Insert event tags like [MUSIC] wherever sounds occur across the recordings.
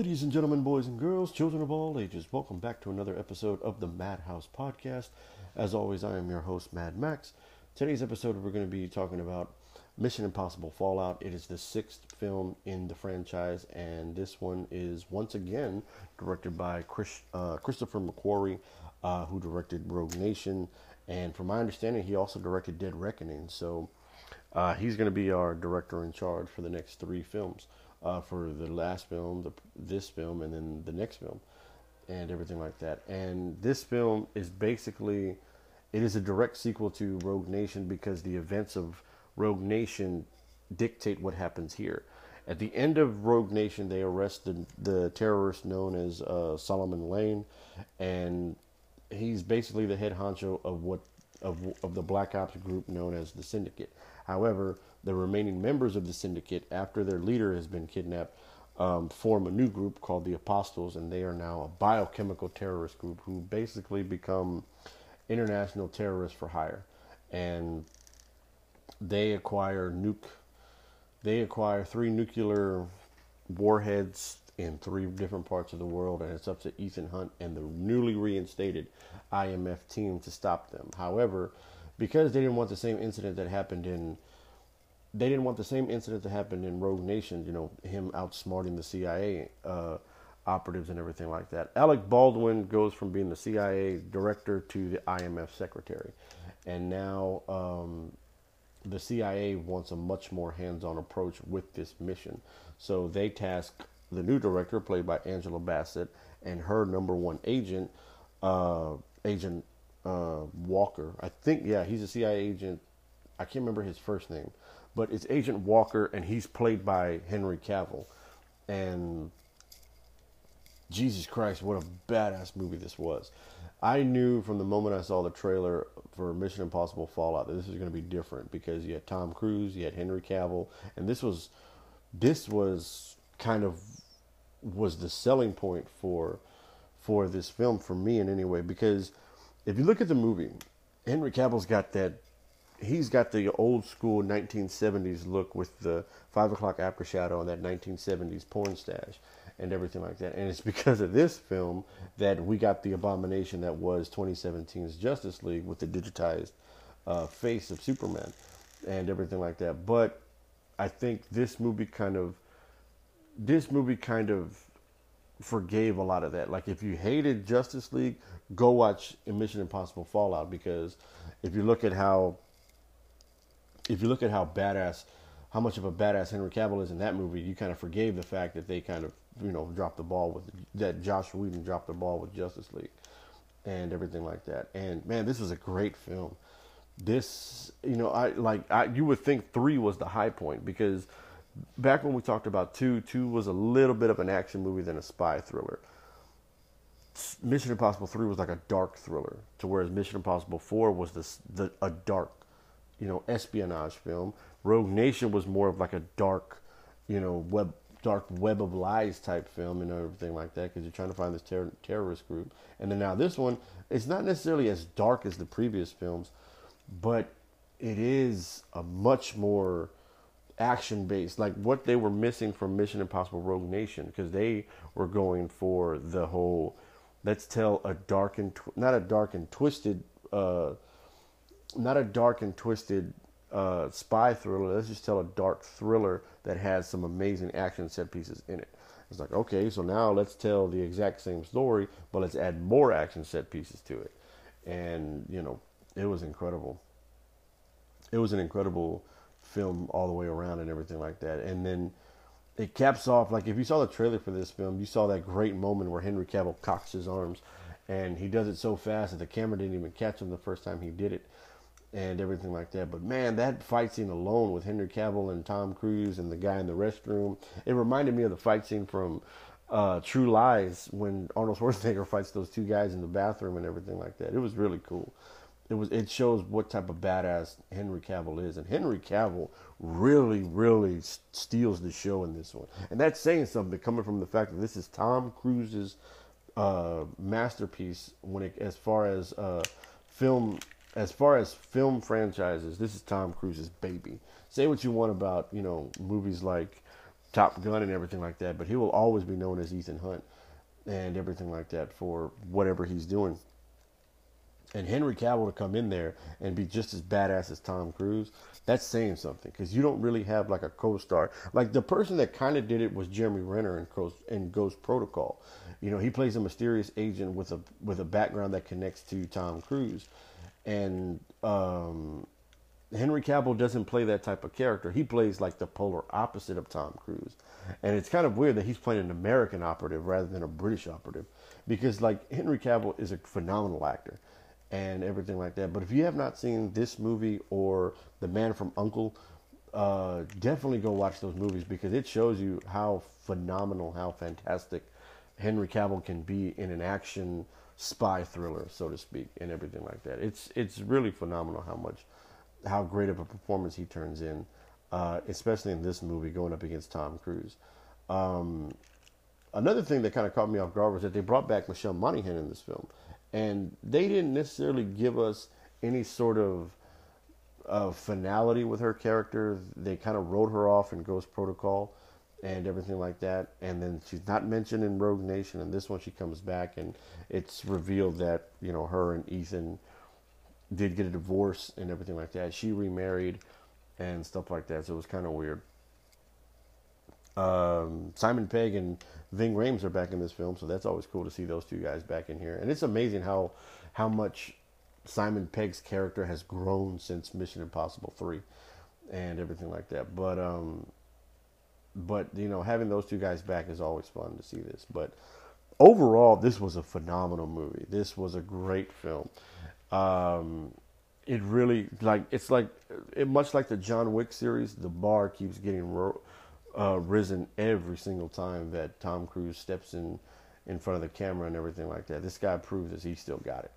Ladies and gentlemen, boys and girls, children of all ages, welcome back to another episode of the Madhouse Podcast. As always, I am your host, Mad Max. Today's episode, we're going to be talking about Mission Impossible Fallout. It is the sixth film in the franchise, and this one is once again directed by Chris, uh, Christopher McQuarrie, uh, who directed Rogue Nation. And from my understanding, he also directed Dead Reckoning. So uh, he's going to be our director in charge for the next three films uh, for the last film, the, this film, and then the next film, and everything like that. And this film is basically, it is a direct sequel to Rogue Nation because the events of Rogue Nation dictate what happens here. At the end of Rogue Nation, they arrest the, the terrorist known as uh, Solomon Lane, and he's basically the head honcho of what of of the Black Ops group known as the Syndicate. However, the remaining members of the syndicate, after their leader has been kidnapped, um, form a new group called the Apostles, and they are now a biochemical terrorist group who basically become international terrorists for hire. And they acquire nuke. They acquire three nuclear warheads in three different parts of the world, and it's up to Ethan Hunt and the newly reinstated IMF team to stop them. However, because they didn't want the same incident that happened in they didn't want the same incident to happen in Rogue Nation, you know, him outsmarting the CIA uh, operatives and everything like that. Alec Baldwin goes from being the CIA director to the IMF secretary. And now um, the CIA wants a much more hands on approach with this mission. So they task the new director, played by Angela Bassett, and her number one agent, uh, Agent uh, Walker. I think, yeah, he's a CIA agent. I can't remember his first name but it's Agent Walker, and he's played by Henry Cavill. And Jesus Christ, what a badass movie this was! I knew from the moment I saw the trailer for Mission Impossible Fallout that this was going to be different because you had Tom Cruise, you had Henry Cavill, and this was this was kind of was the selling point for for this film for me in any way because if you look at the movie, Henry Cavill's got that he's got the old school 1970s look with the five o'clock after shadow and that 1970s porn stash and everything like that. And it's [LAUGHS] because of this film that we got the abomination that was 2017's Justice League with the digitized uh, face of Superman and everything like that. But I think this movie kind of this movie kind of forgave a lot of that. Like if you hated Justice League, go watch Mission Impossible Fallout because if you look at how if you look at how badass, how much of a badass Henry Cavill is in that movie, you kind of forgave the fact that they kind of, you know, dropped the ball with that Joss Whedon dropped the ball with Justice League and everything like that. And man, this was a great film. This, you know, I like I you would think 3 was the high point because back when we talked about 2, 2 was a little bit of an action movie than a spy thriller. Mission Impossible 3 was like a dark thriller, to whereas Mission Impossible 4 was this the a dark you know, espionage film. Rogue Nation was more of like a dark, you know, web dark web of lies type film and everything like that because you're trying to find this ter- terrorist group. And then now this one, it's not necessarily as dark as the previous films, but it is a much more action based, like what they were missing from Mission Impossible Rogue Nation because they were going for the whole let's tell a dark and tw- not a dark and twisted uh, not a dark and twisted uh, spy thriller. Let's just tell a dark thriller that has some amazing action set pieces in it. It's like, okay, so now let's tell the exact same story, but let's add more action set pieces to it. And, you know, it was incredible. It was an incredible film all the way around and everything like that. And then it caps off, like, if you saw the trailer for this film, you saw that great moment where Henry Cavill cocks his arms and he does it so fast that the camera didn't even catch him the first time he did it and everything like that. But man, that fight scene alone with Henry Cavill and Tom Cruise and the guy in the restroom, it reminded me of the fight scene from uh, True Lies when Arnold [LAUGHS] Schwarzenegger fights those two guys in the bathroom and everything like that. It was really cool. It was. It shows what type of badass Henry Cavill is, and Henry Cavill really, really steals the show in this one. And that's saying something coming from the fact that this is Tom Cruise's uh, masterpiece when it, as far as uh, film as far as film franchises, this is Tom Cruise's baby. Say what you want about, you know, movies like Top Gun and everything like that, but he will always be known as Ethan Hunt and everything like that for whatever he's doing. And Henry Cavill to come in there and be just as badass as Tom Cruise, that's saying something because you don't really have like a co-star. Like the person that kind of did it was Jeremy Renner in Ghost, in Ghost Protocol. You know, he plays a mysterious agent with a with a background that connects to Tom Cruise, and um, Henry Cavill doesn't play that type of character. He plays like the polar opposite of Tom Cruise. And it's kind of weird that he's playing an American operative rather than a British operative because like Henry Cavill is a phenomenal actor and everything like that. But if you have not seen this movie or The Man from Uncle, uh, definitely go watch those movies because it shows you how phenomenal, how fantastic Henry Cavill can be in an action spy thriller, so to speak, and everything like that. It's it's really phenomenal how much how great of a performance he turns in, uh, especially in this movie going up against Tom Cruise. Um, another thing that kind of caught me off guard was that they brought back Michelle Monaghan in this film, and they didn't necessarily give us any sort of finality with her character. They kind of wrote her off in Ghost Protocol and everything like that. And then she's not mentioned in Rogue Nation. And this one, she comes back, and it's revealed that you know her and Ethan did get a divorce and everything like that. She remarried and stuff like that. So it was kind of weird. Um, Simon Pegg and Ving Rhames are back in this film, so that's always cool to see those two guys back in here. And it's amazing how how much Simon Pegg's character has grown since Mission Impossible Three and everything like that. But um, but you know, having those two guys back is always fun to see this. But overall, this was a phenomenal movie. This was a great film. Um, it really like it's like it, much like the John Wick series. The bar keeps getting ro- uh, risen every single time that Tom Cruise steps in in front of the camera and everything like that. This guy proves that he still got it,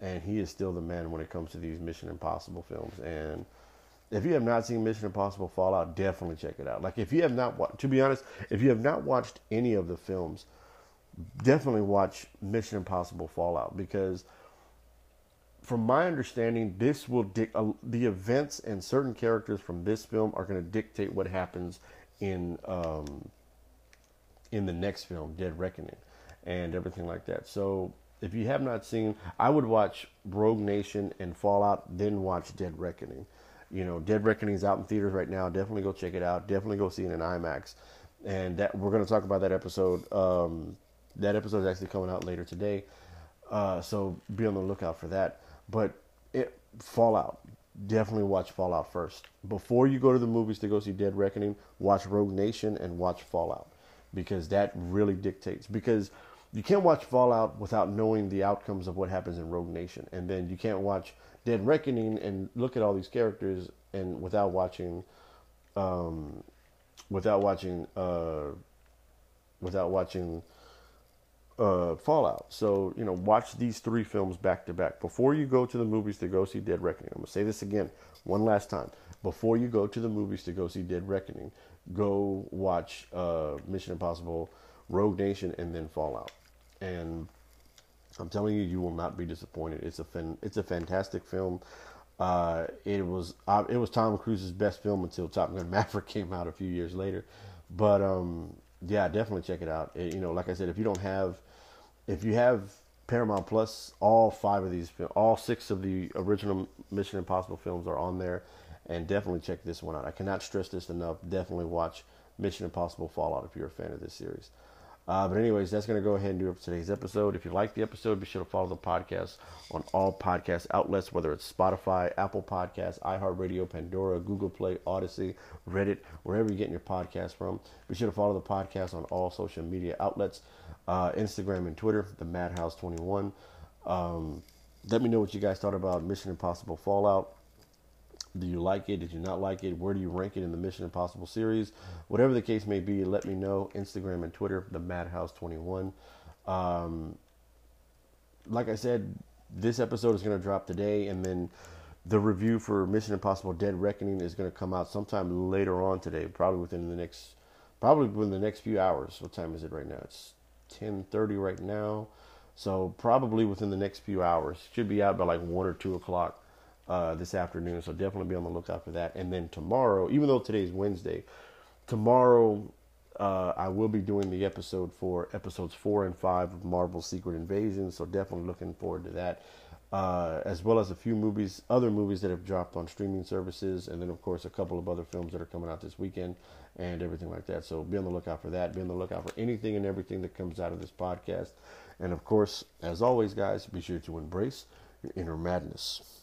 and he is still the man when it comes to these Mission Impossible films. And if you have not seen Mission Impossible Fallout, definitely check it out. Like if you have not, wa- to be honest, if you have not watched any of the films, definitely watch Mission Impossible Fallout because from my understanding, this will uh, the events and certain characters from this film are going to dictate what happens in um, in the next film, Dead Reckoning, and everything like that. So if you have not seen, I would watch Rogue Nation and Fallout, then watch Dead Reckoning. You know, Dead Reckoning is out in theaters right now. Definitely go check it out. Definitely go see it in IMAX. And that we're going to talk about that episode. Um, that episode is actually coming out later today. Uh, so be on the lookout for that. But it, Fallout, definitely watch Fallout first. Before you go to the movies to go see Dead Reckoning, watch Rogue Nation and watch Fallout because that really dictates. Because you can't watch Fallout without knowing the outcomes of what happens in Rogue Nation, and then you can't watch Dead Reckoning and look at all these characters and without watching, um, without watching, uh, without watching uh, Fallout. So, you know, watch these three films back to back. Before you go to the movies to go see Dead Reckoning, I'm going to say this again one last time. Before you go to the movies to go see Dead Reckoning, go watch uh, Mission Impossible, Rogue Nation, and then Fallout. And I'm telling you, you will not be disappointed. It's a fan, it's a fantastic film. Uh, it was uh, it was Tom Cruise's best film until Top Gun Maverick [LAUGHS] came out a few years later. But um, yeah, definitely check it out. It, you know, like I said, if you don't have if you have Paramount Plus, all five of these, all six of the original Mission Impossible films are on there, and definitely check this one out. I cannot stress this enough. Definitely watch Mission Impossible Fallout if you're a fan of this series. Uh, but anyways, that's going to go ahead and do it for today's episode. If you like the episode, be sure to follow the podcast on all podcast outlets, whether it's Spotify, Apple Podcasts, iHeartRadio, Pandora, Google Play, Odyssey, Reddit, wherever you're getting your podcast from. Be sure to follow the podcast on all social media outlets, uh, Instagram and Twitter, the Madhouse21. Um, let me know what you guys thought about Mission Impossible Fallout. Do you like it? Did you not like it? Where do you rank it in the Mission Impossible series? Whatever the case may be, let me know. Instagram and Twitter, the Madhouse21. Um, like I said, this episode is going to drop today, and then the review for Mission Impossible: Dead Reckoning is going to come out sometime later on today, probably within the next, probably within the next few hours. What time is it right now? It's 10:30 right now, so probably within the next few hours. Should be out by like one or two o'clock uh, this afternoon. So definitely be on the lookout for that. And then tomorrow, even though today's Wednesday, tomorrow uh, I will be doing the episode for episodes four and five of Marvel Secret Invasion, so definitely looking forward to that. Uh, as well as a few movies, other movies that have dropped on streaming services, and then of course a couple of other films that are coming out this weekend and everything like that. So be on the lookout for that. Be on the lookout for anything and everything that comes out of this podcast. And of course, as always, guys, be sure to embrace your inner madness.